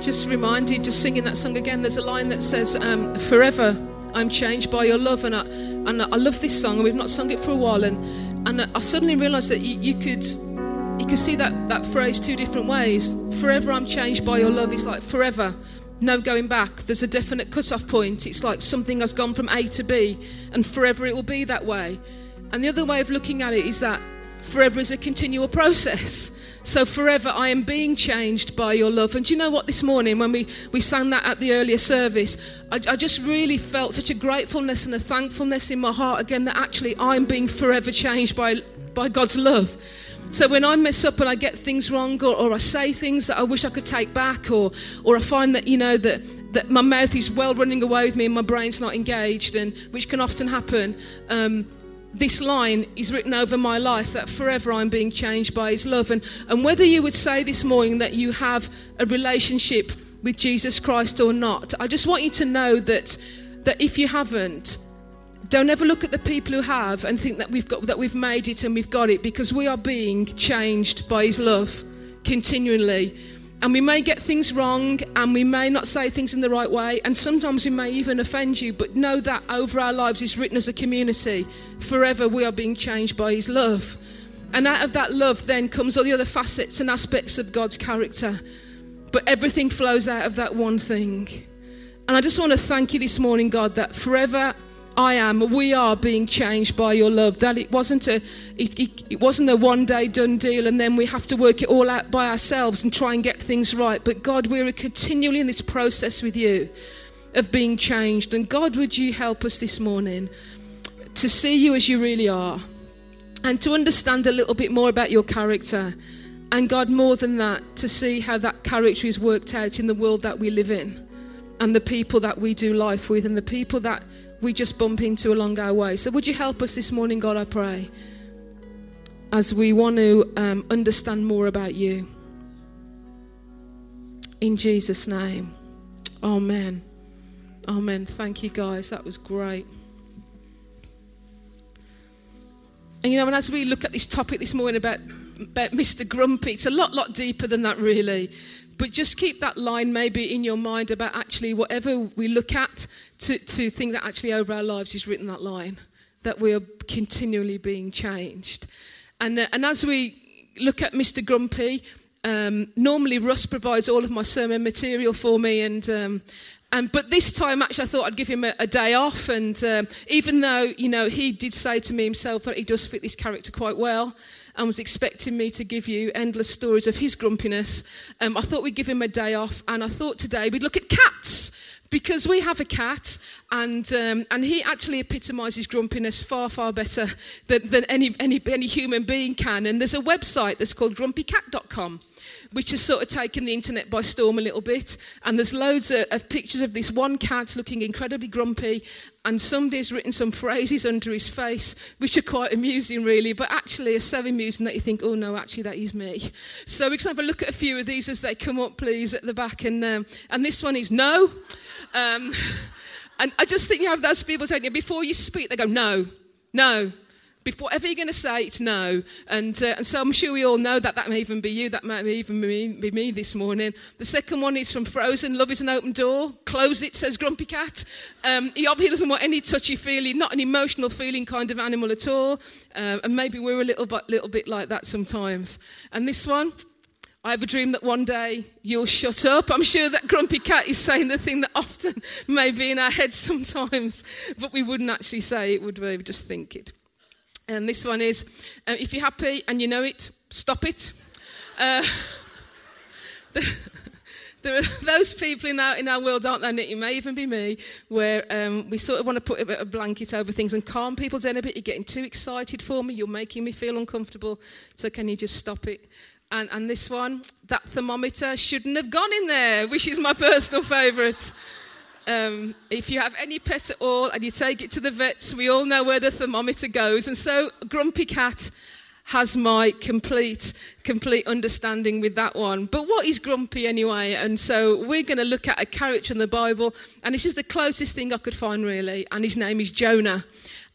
just reminded, just singing that song again, there's a line that says, um, Forever I'm changed by your love. And I, and I love this song, and we've not sung it for a while. And, and I suddenly realised that you, you, could. You can see that, that phrase two different ways. Forever I'm changed by your love is like forever, no going back. There's a definite cut-off point. It's like something has gone from A to B, and forever it will be that way. And the other way of looking at it is that forever is a continual process. So forever I am being changed by your love. And do you know what, this morning when we, we sang that at the earlier service, I, I just really felt such a gratefulness and a thankfulness in my heart again that actually I'm being forever changed by, by God's love. So when I mess up and I get things wrong or, or I say things that I wish I could take back or, or I find that, you know, that, that my mouth is well running away with me and my brain's not engaged, and which can often happen, um, this line is written over my life that forever I'm being changed by his love. And, and whether you would say this morning that you have a relationship with Jesus Christ or not, I just want you to know that, that if you haven't, don't ever look at the people who have and think that we've got that we've made it and we've got it because we are being changed by his love continually and we may get things wrong and we may not say things in the right way, and sometimes we may even offend you, but know that over our lives is written as a community. Forever we are being changed by His love. And out of that love then comes all the other facets and aspects of God's character. But everything flows out of that one thing. And I just want to thank you this morning, God, that forever I am, we are being changed by your love. That it wasn't a, it, it, it, wasn't a one day done deal and then we have to work it all out by ourselves and try and get things right. But God, we're continually in this process with you of being changed. And God, would you help us this morning to see you as you really are and to understand a little bit more about your character. And God, more than that, to see how that character is worked out in the world that we live in and the people that we do life with and the people that we just bump into along our way. So, would you help us this morning, God, I pray, as we want to um, understand more about you? In Jesus' name. Amen. Amen. Thank you, guys. That was great. And you know, and as we look at this topic this morning about, about Mr. Grumpy, it's a lot, lot deeper than that, really. But just keep that line maybe in your mind about actually whatever we look at to, to think that actually over our lives is written that line, that we are continually being changed. And, uh, and as we look at Mr. Grumpy, um, normally Russ provides all of my sermon material for me, and um, and but this time actually I thought I'd give him a, a day off, and um, even though you know he did say to me himself that he does fit this character quite well, and was expecting me to give you endless stories of his grumpiness, um, I thought we'd give him a day off, and I thought today we'd look at cats because we have a cat and, um, and he actually epitomises grumpiness far, far better than, than any, any, any human being can. And there's a website that's called grumpycat.com which has sort of taken the internet by storm a little bit. And there's loads of, of pictures of this one cat looking incredibly grumpy, and somebody's written some phrases under his face, which are quite amusing, really, but actually are so amusing that you think, oh no, actually, that is me. So we can have a look at a few of these as they come up, please, at the back. And, um, and this one is no. Um, and I just think you have those people saying, before you speak, they go, no, no, before whatever you're going to say, it's no. And, uh, and so I'm sure we all know that that may even be you, that might even be me, this morning. The second one is from Frozen Love is an open door. Close it, says Grumpy Cat. Um, he obviously doesn't want any touchy feeling, not an emotional feeling kind of animal at all. Uh, and maybe we're a little bit, little bit like that sometimes. And this one, I have a dream that one day you'll shut up. I'm sure that grumpy cat is saying the thing that often may be in our heads sometimes, but we wouldn't actually say it, would we? We just think it. And this one is uh, if you're happy and you know it, stop it. Uh, there are those people in our, in our world, aren't there, Nick? It may even be me, where um, we sort of want to put a bit of blanket over things and calm people down a bit. You're getting too excited for me. You're making me feel uncomfortable. So can you just stop it? And, and this one, that thermometer shouldn't have gone in there, which is my personal favourite. Um, if you have any pet at all and you take it to the vets, we all know where the thermometer goes. And so, Grumpy Cat has my complete, complete understanding with that one. But what is grumpy anyway? And so we're going to look at a character in the Bible, and this is the closest thing I could find really, and his name is Jonah.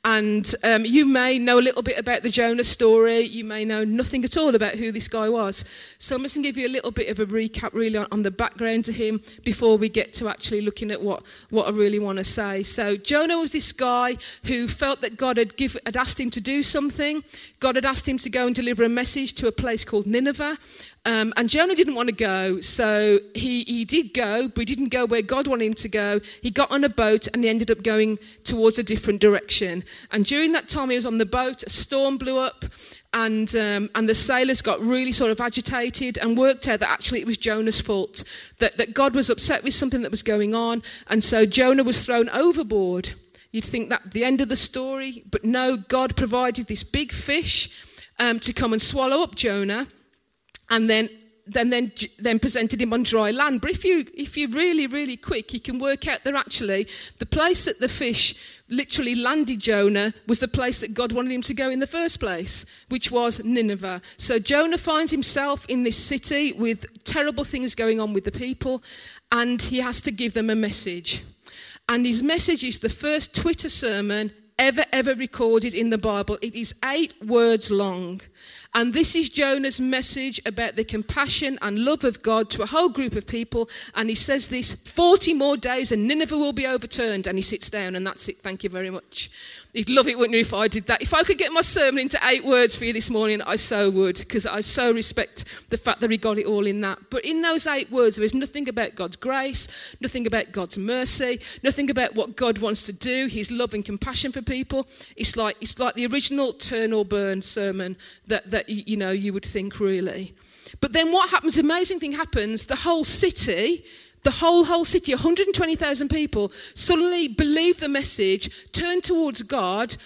And um, you may know a little bit about the Jonah story. You may know nothing at all about who this guy was. So I'm just going to give you a little bit of a recap, really, on, on the background to him before we get to actually looking at what, what I really want to say. So Jonah was this guy who felt that God had, give, had asked him to do something. God had asked him to go and deliver a message to a place called Nineveh. Um, and Jonah didn't want to go, so he, he did go, but he didn't go where God wanted him to go. He got on a boat and he ended up going towards a different direction. And during that time he was on the boat, a storm blew up, and, um, and the sailors got really sort of agitated and worked out that actually it was Jonah's fault, that, that God was upset with something that was going on, and so Jonah was thrown overboard. You'd think that the end of the story, but no, God provided this big fish um, to come and swallow up Jonah and then then, then, then presented him on dry land. But if, you, if you're really, really quick, you can work out that actually the place that the fish literally landed Jonah was the place that God wanted him to go in the first place, which was Nineveh. So Jonah finds himself in this city with terrible things going on with the people, and he has to give them a message. And his message is the first Twitter sermon ever, ever recorded in the Bible. It is eight words long. And this is Jonah's message about the compassion and love of God to a whole group of people. And he says this 40 more days and Nineveh will be overturned. And he sits down, and that's it. Thank you very much. You'd love it, wouldn't you, if I did that? If I could get my sermon into eight words for you this morning, I so would, because I so respect the fact that he got it all in that. But in those eight words, there is nothing about God's grace, nothing about God's mercy, nothing about what God wants to do, his love and compassion for people. It's like, it's like the original turn or burn sermon that, that you know, you would think, really. But then what happens, amazing thing happens, the whole city the whole whole city 120,000 people suddenly believe the message turn towards God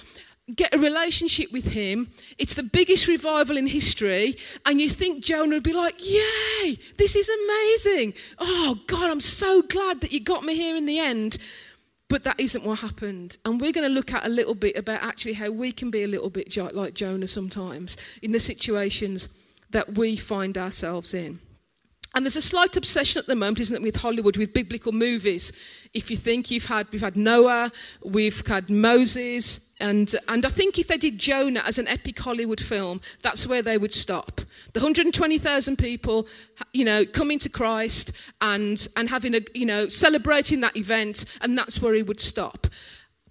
get a relationship with him. It's the biggest revival in history. And you think Jonah would be like yay! This is amazing! Oh god I'm so glad that you got me here in the end but that isn't what happened and we're going to look at a little bit about actually how we can be a little bit like Jonah sometimes in the situations that we find ourselves in and there's a slight obsession at the moment, isn't it, with Hollywood, with biblical movies. If you think you've had, we've had Noah, we've had Moses, and, and I think if they did Jonah as an epic Hollywood film, that's where they would stop. The 120,000 people, you know, coming to Christ and, and having a, you know, celebrating that event, and that's where he would stop.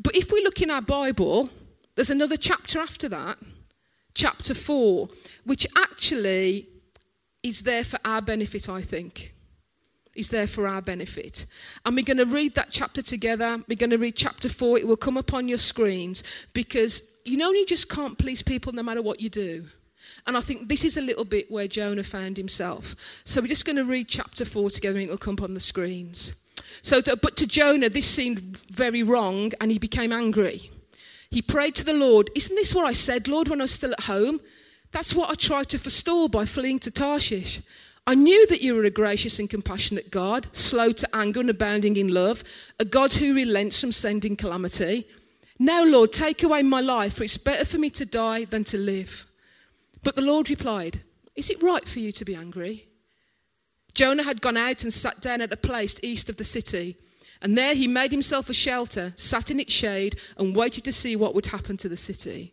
But if we look in our Bible, there's another chapter after that, chapter 4, which actually is there for our benefit, I think. Is there for our benefit. And we're going to read that chapter together. We're going to read chapter four. It will come up on your screens because you know you just can't please people no matter what you do. And I think this is a little bit where Jonah found himself. So we're just going to read chapter four together and it will come up on the screens. So, to, but to Jonah, this seemed very wrong and he became angry. He prayed to the Lord, Isn't this what I said, Lord, when I was still at home? That's what I tried to forestall by fleeing to Tarshish. I knew that you were a gracious and compassionate God, slow to anger and abounding in love, a God who relents from sending calamity. Now, Lord, take away my life, for it's better for me to die than to live. But the Lord replied, Is it right for you to be angry? Jonah had gone out and sat down at a place east of the city, and there he made himself a shelter, sat in its shade, and waited to see what would happen to the city.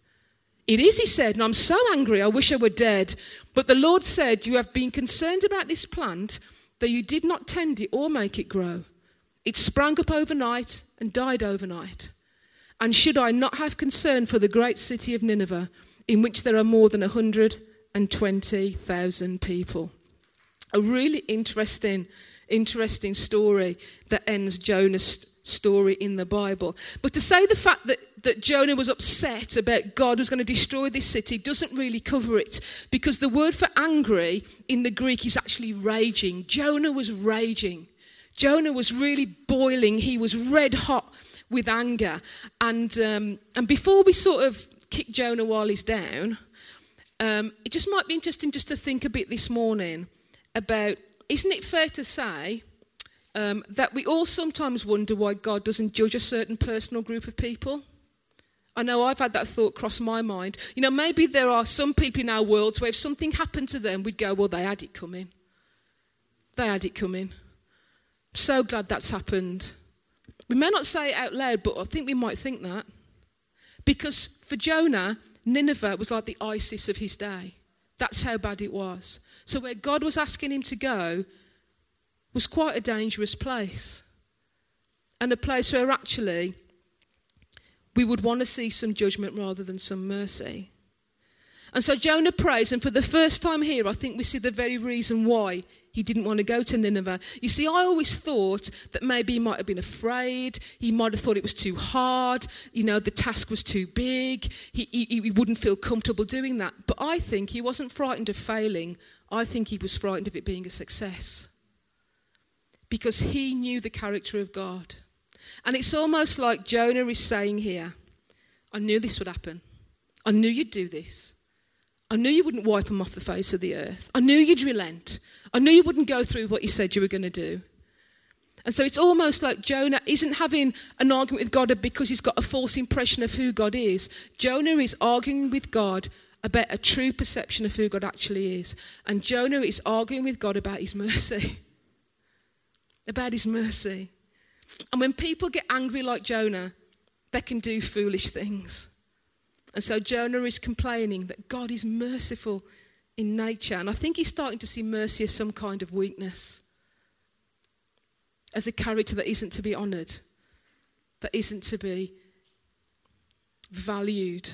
It is, he said, and I'm so angry, I wish I were dead. But the Lord said, You have been concerned about this plant, though you did not tend it or make it grow. It sprang up overnight and died overnight. And should I not have concern for the great city of Nineveh, in which there are more than 120,000 people? A really interesting, interesting story that ends Jonah's story in the Bible. But to say the fact that, that Jonah was upset about God was going to destroy this city doesn't really cover it because the word for angry in the Greek is actually raging. Jonah was raging. Jonah was really boiling. He was red hot with anger. And, um, and before we sort of kick Jonah while he's down, um, it just might be interesting just to think a bit this morning about isn't it fair to say um, that we all sometimes wonder why God doesn't judge a certain personal group of people? I know I've had that thought cross my mind. You know, maybe there are some people in our world where if something happened to them, we'd go, well, they had it coming. They had it coming. So glad that's happened. We may not say it out loud, but I think we might think that. Because for Jonah, Nineveh was like the ISIS of his day. That's how bad it was. So, where God was asking him to go was quite a dangerous place. And a place where actually we would want to see some judgment rather than some mercy. And so Jonah prays, and for the first time here, I think we see the very reason why he didn't want to go to Nineveh. You see, I always thought that maybe he might have been afraid. He might have thought it was too hard. You know, the task was too big. He, he, he wouldn't feel comfortable doing that. But I think he wasn't frightened of failing. I think he was frightened of it being a success. Because he knew the character of God. And it's almost like Jonah is saying here, I knew this would happen. I knew you'd do this. I knew you wouldn't wipe them off the face of the earth. I knew you'd relent. I knew you wouldn't go through what you said you were going to do. And so it's almost like Jonah isn't having an argument with God because he's got a false impression of who God is. Jonah is arguing with God about a true perception of who God actually is. And Jonah is arguing with God about his mercy. about his mercy. And when people get angry like Jonah, they can do foolish things. And so Jonah is complaining that God is merciful in nature. And I think he's starting to see mercy as some kind of weakness, as a character that isn't to be honoured, that isn't to be valued.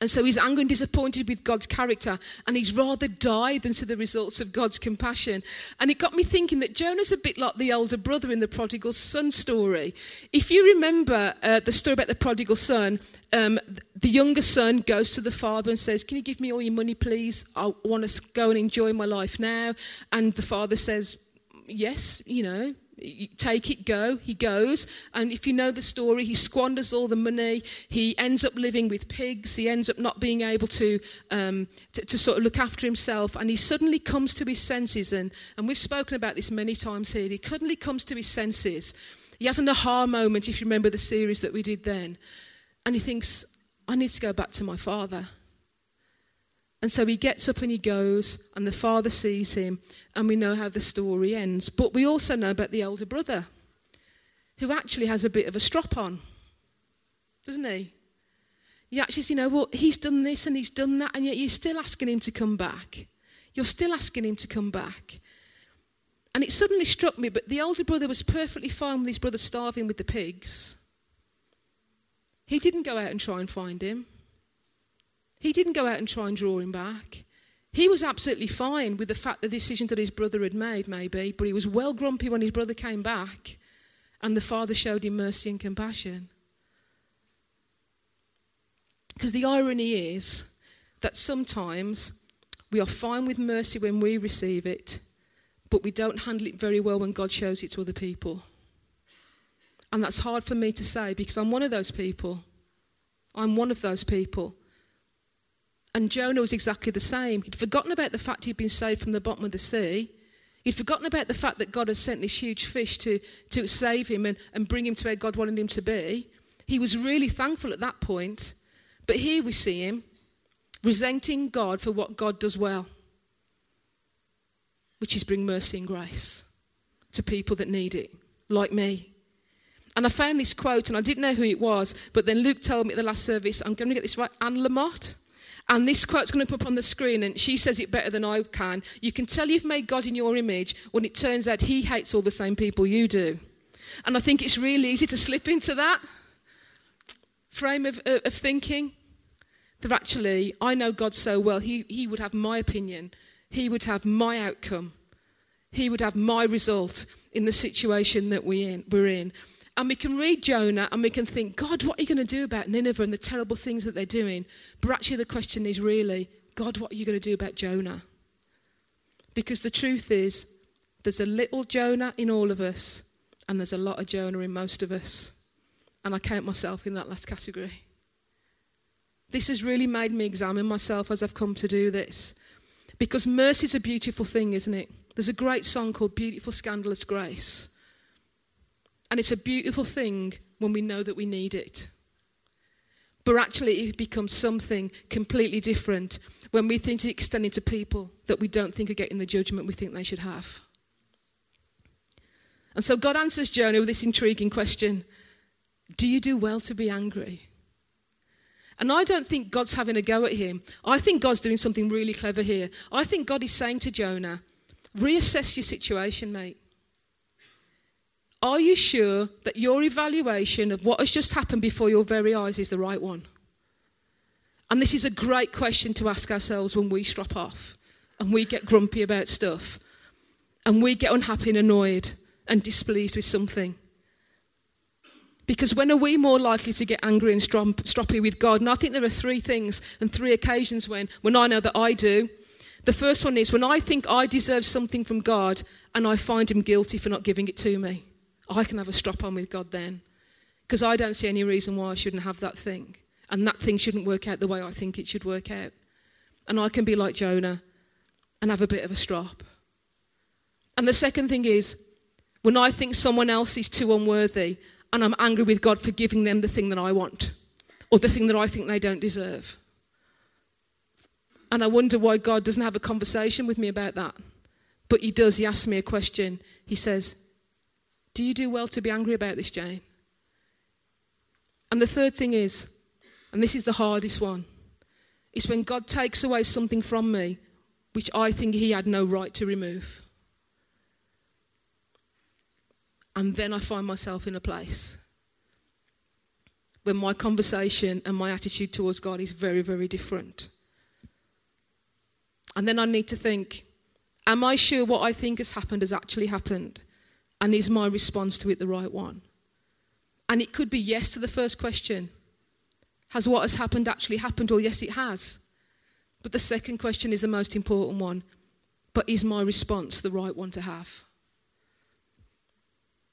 And so he's angry and disappointed with God's character, and he's rather died than see the results of God's compassion. And it got me thinking that Jonah's a bit like the older brother in the prodigal son story. If you remember uh, the story about the prodigal son, um, the younger son goes to the father and says, Can you give me all your money, please? I want to go and enjoy my life now. And the father says, Yes, you know, take it, go. He goes. And if you know the story, he squanders all the money. He ends up living with pigs. He ends up not being able to, um, to, to, sort of look after himself. And he suddenly comes to his senses. And, and we've spoken about this many times here. He suddenly comes to his senses. He has an aha moment, if you remember the series that we did then. And he thinks, I need to go back to my father. And so he gets up and he goes, and the father sees him, and we know how the story ends. But we also know about the elder brother, who actually has a bit of a strop on, doesn't he? You actually, you know, well, he's done this and he's done that, and yet you're still asking him to come back. You're still asking him to come back. And it suddenly struck me, but the older brother was perfectly fine with his brother starving with the pigs. He didn't go out and try and find him. He didn't go out and try and draw him back. He was absolutely fine with the fact the decision that his brother had made, maybe, but he was well grumpy when his brother came back and the father showed him mercy and compassion. Because the irony is that sometimes we are fine with mercy when we receive it, but we don't handle it very well when God shows it to other people. And that's hard for me to say because I'm one of those people. I'm one of those people. And Jonah was exactly the same. He'd forgotten about the fact he'd been saved from the bottom of the sea. He'd forgotten about the fact that God had sent this huge fish to, to save him and, and bring him to where God wanted him to be. He was really thankful at that point. But here we see him resenting God for what God does well, which is bring mercy and grace to people that need it, like me. And I found this quote, and I didn't know who it was, but then Luke told me at the last service, I'm going to get this right, Anne Lamott. And this quote's going to come up on the screen, and she says it better than I can. You can tell you've made God in your image when it turns out He hates all the same people you do. And I think it's really easy to slip into that frame of, uh, of thinking. That actually, I know God so well, he, he would have my opinion, He would have my outcome, He would have my result in the situation that we in, we're in. And we can read Jonah and we can think, God, what are you going to do about Nineveh and the terrible things that they're doing? But actually, the question is really, God, what are you going to do about Jonah? Because the truth is, there's a little Jonah in all of us, And there's a lot of Jonah in most of us. And I count myself in that last category. This has really made me examine myself as I've come to do this. Because mercy is a beautiful thing, isn't it? There's a great song called Beautiful Scandalous Grace. And it's a beautiful thing when we know that we need it. But actually, it becomes something completely different when we think it's extend it to people that we don't think are getting the judgment we think they should have. And so God answers Jonah with this intriguing question Do you do well to be angry? And I don't think God's having a go at him. I think God's doing something really clever here. I think God is saying to Jonah, reassess your situation, mate. Are you sure that your evaluation of what has just happened before your very eyes is the right one? And this is a great question to ask ourselves when we strop off and we get grumpy about stuff and we get unhappy and annoyed and displeased with something. Because when are we more likely to get angry and stroppy with God? And I think there are three things and three occasions when, when I know that I do. The first one is when I think I deserve something from God and I find Him guilty for not giving it to me. I can have a strop on with God then. Because I don't see any reason why I shouldn't have that thing. And that thing shouldn't work out the way I think it should work out. And I can be like Jonah and have a bit of a strop. And the second thing is when I think someone else is too unworthy and I'm angry with God for giving them the thing that I want or the thing that I think they don't deserve. And I wonder why God doesn't have a conversation with me about that. But He does. He asks me a question. He says, Do you do well to be angry about this, Jane? And the third thing is, and this is the hardest one, is when God takes away something from me which I think He had no right to remove. And then I find myself in a place when my conversation and my attitude towards God is very, very different. And then I need to think Am I sure what I think has happened has actually happened? And is my response to it the right one? And it could be yes to the first question Has what has happened actually happened? Or yes, it has. But the second question is the most important one. But is my response the right one to have?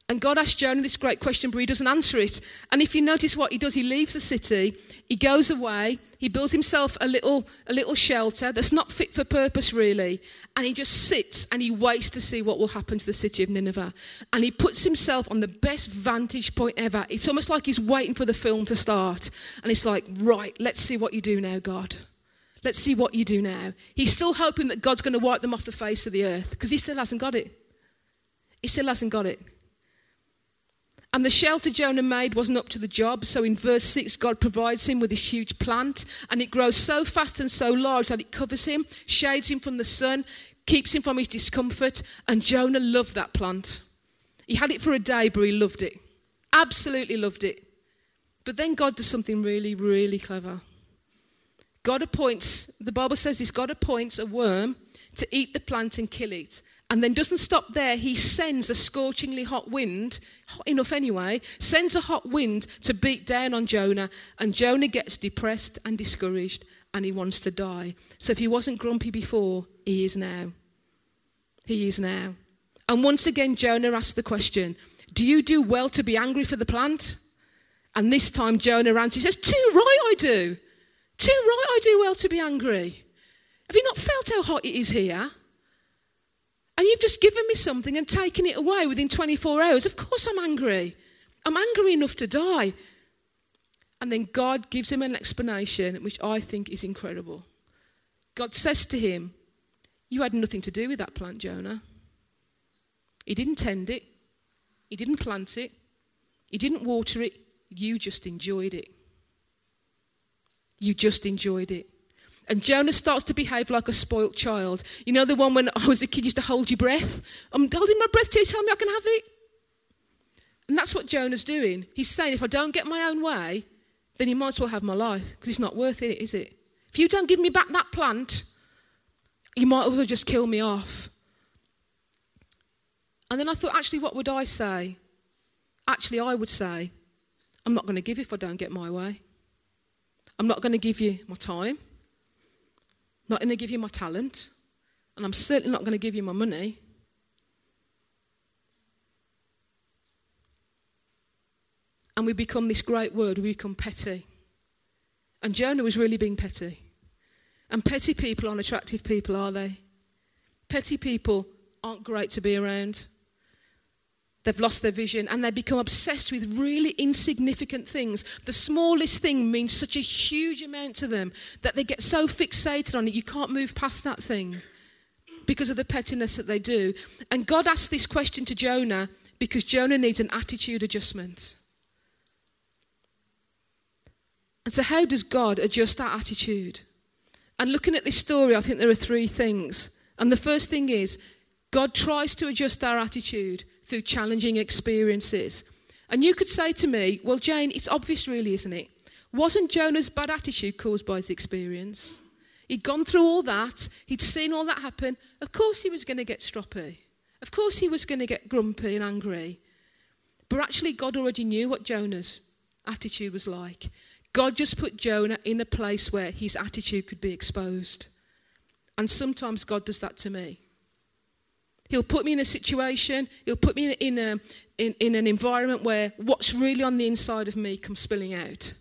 And God asks Jonah this great question, but he doesn't answer it. And if you notice what he does, he leaves the city, he goes away, he builds himself a little, a little shelter that's not fit for purpose, really. And he just sits and he waits to see what will happen to the city of Nineveh. And he puts himself on the best vantage point ever. It's almost like he's waiting for the film to start. And it's like, right, let's see what you do now, God. Let's see what you do now. He's still hoping that God's going to wipe them off the face of the earth because he still hasn't got it. He still hasn't got it. And the shelter Jonah made wasn't up to the job. So in verse 6, God provides him with this huge plant, and it grows so fast and so large that it covers him, shades him from the sun, keeps him from his discomfort. And Jonah loved that plant. He had it for a day, but he loved it. Absolutely loved it. But then God does something really, really clever. God appoints, the Bible says this God appoints a worm to eat the plant and kill it. And then doesn't stop there. He sends a scorchingly hot wind, hot enough anyway, sends a hot wind to beat down on Jonah. And Jonah gets depressed and discouraged and he wants to die. So if he wasn't grumpy before, he is now. He is now. And once again, Jonah asks the question Do you do well to be angry for the plant? And this time, Jonah answers, He says, Too right I do. Too right I do well to be angry. Have you not felt how hot it is here? And you've just given me something and taken it away within 24 hours. Of course, I'm angry. I'm angry enough to die. And then God gives him an explanation, which I think is incredible. God says to him, You had nothing to do with that plant, Jonah. He didn't tend it, he didn't plant it, he didn't water it. You just enjoyed it. You just enjoyed it. And Jonah starts to behave like a spoilt child. You know, the one when I was a kid used to hold your breath? I'm holding my breath till you tell me I can have it. And that's what Jonah's doing. He's saying, if I don't get my own way, then you might as well have my life because it's not worth it, is it? If you don't give me back that plant, you might as well just kill me off. And then I thought, actually, what would I say? Actually, I would say, I'm not going to give if I don't get my way. I'm not going to give you my time not going to give you my talent, and I'm certainly not going to give you my money. and we become this great word, we become petty. And Jonah was really being petty. And petty people aren't attractive people, are they? Petty people aren't great to be around. They've lost their vision and they become obsessed with really insignificant things. The smallest thing means such a huge amount to them that they get so fixated on it, you can't move past that thing because of the pettiness that they do. And God asked this question to Jonah because Jonah needs an attitude adjustment. And so, how does God adjust our attitude? And looking at this story, I think there are three things. And the first thing is, God tries to adjust our attitude through challenging experiences. And you could say to me, well, Jane, it's obvious, really, isn't it? Wasn't Jonah's bad attitude caused by his experience? He'd gone through all that, he'd seen all that happen. Of course, he was going to get stroppy. Of course, he was going to get grumpy and angry. But actually, God already knew what Jonah's attitude was like. God just put Jonah in a place where his attitude could be exposed. And sometimes God does that to me. He'll put me in a situation, he'll put me in, a, in, in an environment where what's really on the inside of me comes spilling out.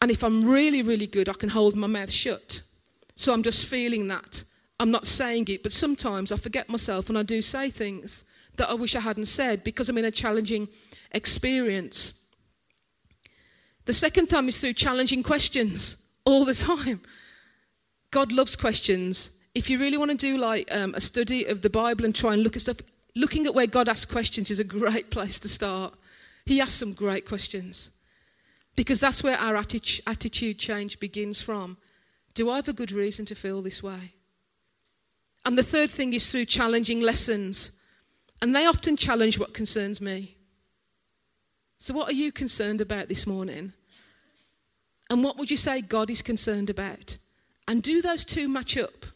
And if I'm really, really good, I can hold my mouth shut. So I'm just feeling that. I'm not saying it, but sometimes I forget myself and I do say things that I wish I hadn't said because I'm in a challenging experience. The second time is through challenging questions all the time. God loves questions. If you really want to do like um, a study of the Bible and try and look at stuff, looking at where God asks questions is a great place to start. He asks some great questions because that's where our atti- attitude change begins from. Do I have a good reason to feel this way? And the third thing is through challenging lessons. And they often challenge what concerns me. So, what are you concerned about this morning? And what would you say God is concerned about? And do those two match up?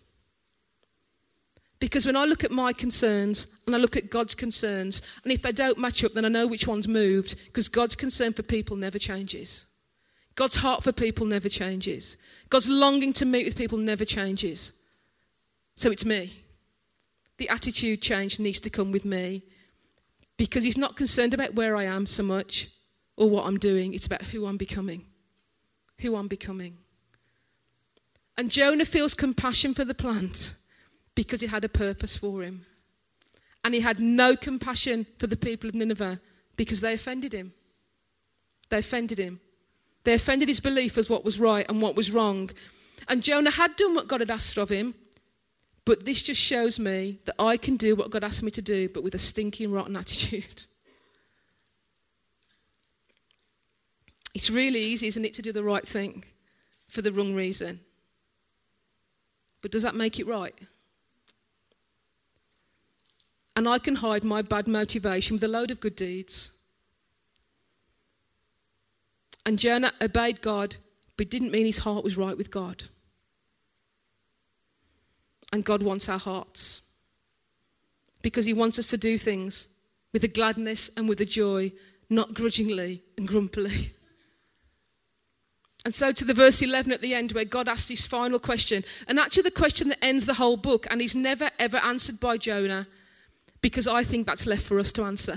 Because when I look at my concerns and I look at God's concerns, and if they don't match up, then I know which one's moved, because God's concern for people never changes. God's heart for people never changes. God's longing to meet with people never changes. So it's me. The attitude change needs to come with me because he's not concerned about where I am so much or what I'm doing, it's about who I'm becoming. Who I'm becoming. And Jonah feels compassion for the plant because it had a purpose for him. And he had no compassion for the people of Nineveh because they offended him. They offended him. They offended his belief as what was right and what was wrong. And Jonah had done what God had asked of him, but this just shows me that I can do what God asked me to do, but with a stinking, rotten attitude. It's really easy, isn't it, to do the right thing for the wrong reason. But does that make it right? And I can hide my bad motivation with a load of good deeds. And Jonah obeyed God, but didn't mean his heart was right with God. And God wants our hearts because He wants us to do things with a gladness and with a joy, not grudgingly and grumpily. And so to the verse 11 at the end, where God asks this final question, and actually the question that ends the whole book, and is never ever answered by Jonah, because I think that's left for us to answer.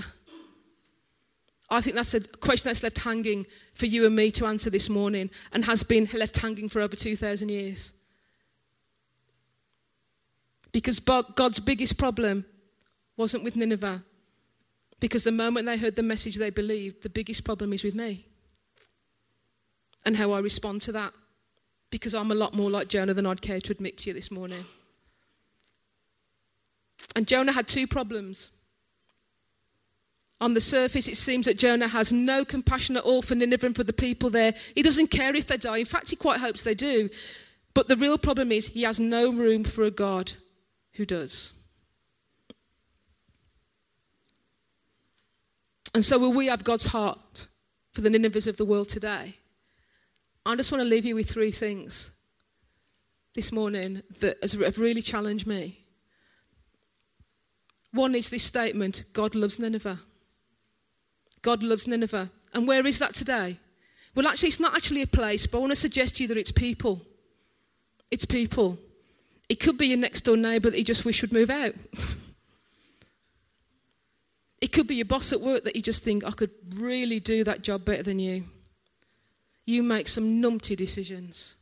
I think that's a question that's left hanging for you and me to answer this morning and has been left hanging for over 2,000 years. Because God's biggest problem wasn't with Nineveh. Because the moment they heard the message they believed, the biggest problem is with me. And how I respond to that. Because I'm a lot more like Jonah than I'd care to admit to you this morning. And Jonah had two problems. On the surface, it seems that Jonah has no compassion at all for Nineveh and for the people there. He doesn't care if they die. In fact, he quite hopes they do. But the real problem is he has no room for a God who does. And so, will we have God's heart for the Ninevehs of the world today? I just want to leave you with three things this morning that have really challenged me. One is this statement God loves Nineveh. God loves Nineveh. And where is that today? Well, actually, it's not actually a place, but I want to suggest to you that it's people. It's people. It could be your next door neighbour that you just wish would move out. it It could be your boss at work that you just think, I could really do that job better than you. You make some numpty decisions.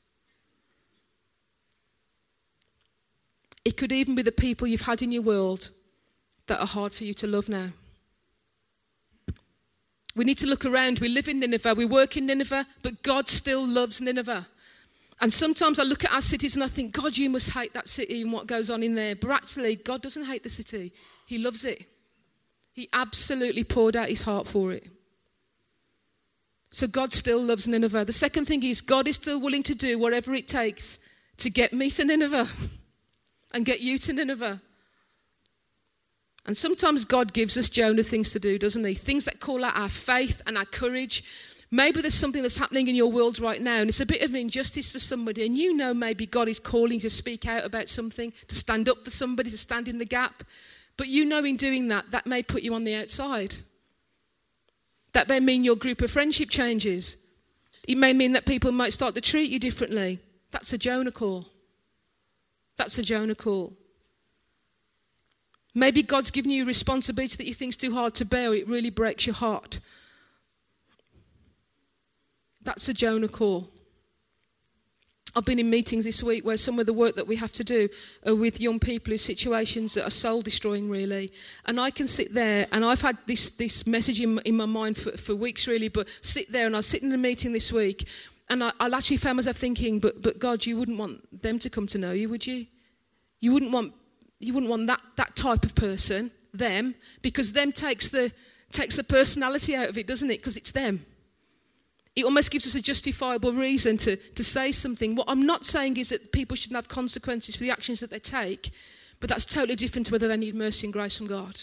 It could even be the people you've had in your world that are hard for you to love now. We need to look around. We live in Nineveh, we work in Nineveh, but God still loves Nineveh. And sometimes I look at our cities and I think, God, you must hate that city and what goes on in there. But actually, God doesn't hate the city, He loves it. He absolutely poured out His heart for it. So God still loves Nineveh. The second thing is, God is still willing to do whatever it takes to get me to Nineveh and get you to Nineveh. And sometimes God gives us Jonah things to do, doesn't He? Things that call out our faith and our courage. Maybe there's something that's happening in your world right now, and it's a bit of an injustice for somebody, and you know maybe God is calling to speak out about something, to stand up for somebody, to stand in the gap. But you know, in doing that, that may put you on the outside. That may mean your group of friendship changes. It may mean that people might start to treat you differently. That's a Jonah call. That's a Jonah call. Maybe God's given you a responsibility that you think's too hard to bear, it really breaks your heart. That's a Jonah call. I've been in meetings this week where some of the work that we have to do are with young people whose situations that are soul destroying, really. And I can sit there, and I've had this, this message in, in my mind for, for weeks, really, but sit there, and I was sitting in a meeting this week, and I, I actually found myself thinking, but, but God, you wouldn't want them to come to know you, would you? You wouldn't want you wouldn't want that, that type of person, them, because them takes the, takes the personality out of it, doesn't it? Because it's them. It almost gives us a justifiable reason to, to say something. What I'm not saying is that people shouldn't have consequences for the actions that they take, but that's totally different to whether they need mercy and grace from God.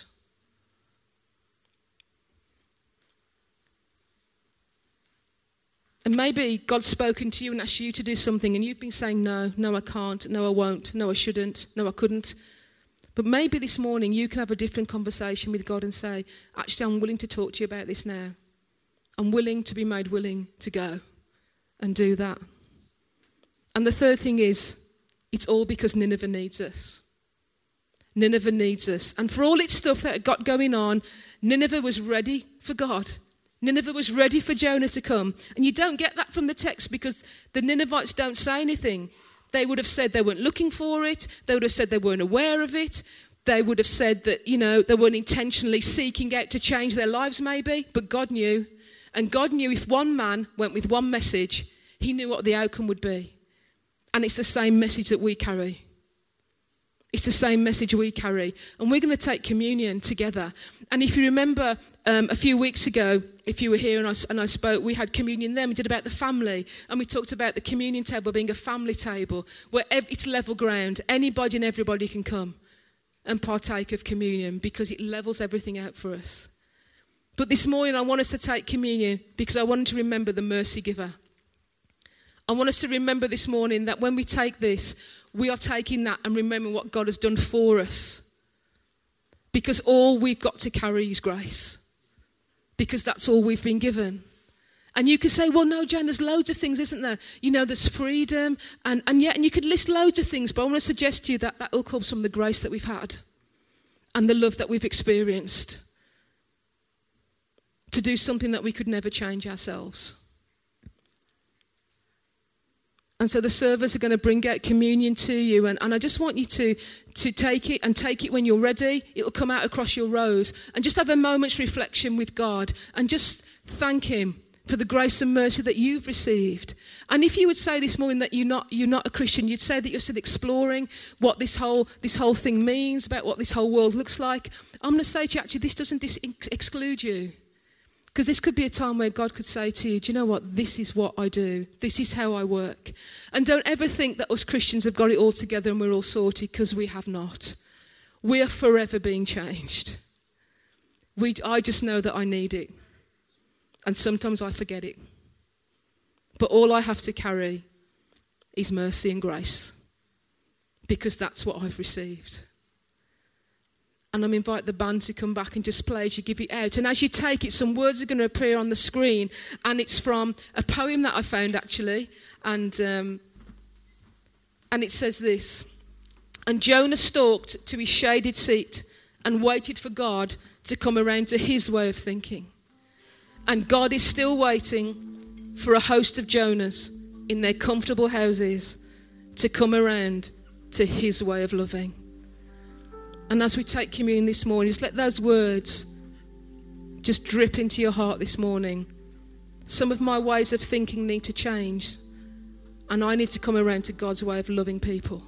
And maybe God's spoken to you and asked you to do something, and you've been saying, No, no, I can't, no, I won't, no, I shouldn't, no, I couldn't. But maybe this morning you can have a different conversation with God and say, Actually, I'm willing to talk to you about this now. I'm willing to be made willing to go and do that. And the third thing is, it's all because Nineveh needs us. Nineveh needs us. And for all its stuff that had got going on, Nineveh was ready for God. Nineveh was ready for Jonah to come. And you don't get that from the text because the Ninevites don't say anything. They would have said they weren't looking for it. They would have said they weren't aware of it. They would have said that, you know, they weren't intentionally seeking out to change their lives, maybe. But God knew. And God knew if one man went with one message, He knew what the outcome would be. And it's the same message that we carry. It's the same message we carry. And we're going to take communion together. And if you remember um, a few weeks ago, if you were here and I, and I spoke, we had communion then. We did about the family. And we talked about the communion table being a family table where it's level ground. Anybody and everybody can come and partake of communion because it levels everything out for us. But this morning, I want us to take communion because I want to remember the mercy giver. I want us to remember this morning that when we take this, we are taking that and remembering what God has done for us. Because all we've got to carry is grace. Because that's all we've been given. And you could say, well, no, Jane, there's loads of things, isn't there? You know, there's freedom, and, and yet, and you could list loads of things, but I want to suggest to you that that will come from the grace that we've had and the love that we've experienced to do something that we could never change ourselves. And so the servers are going to bring out communion to you. And, and I just want you to, to take it and take it when you're ready. It'll come out across your rows. And just have a moment's reflection with God and just thank Him for the grace and mercy that you've received. And if you would say this morning that you're not, you're not a Christian, you'd say that you're still exploring what this whole, this whole thing means, about what this whole world looks like. I'm going to say to you, actually, this doesn't dis- exclude you. Because this could be a time where God could say to you, Do you know what? This is what I do. This is how I work. And don't ever think that us Christians have got it all together and we're all sorted because we have not. We are forever being changed. We, I just know that I need it. And sometimes I forget it. But all I have to carry is mercy and grace because that's what I've received and I'm invite the band to come back and just play as you give it out. And as you take it, some words are going to appear on the screen, and it's from a poem that I found actually, and um, and it says this: And Jonah stalked to his shaded seat and waited for God to come around to his way of thinking. And God is still waiting for a host of Jonahs in their comfortable houses to come around to his way of loving. And as we take communion this morning, just let those words just drip into your heart this morning. Some of my ways of thinking need to change, and I need to come around to God's way of loving people.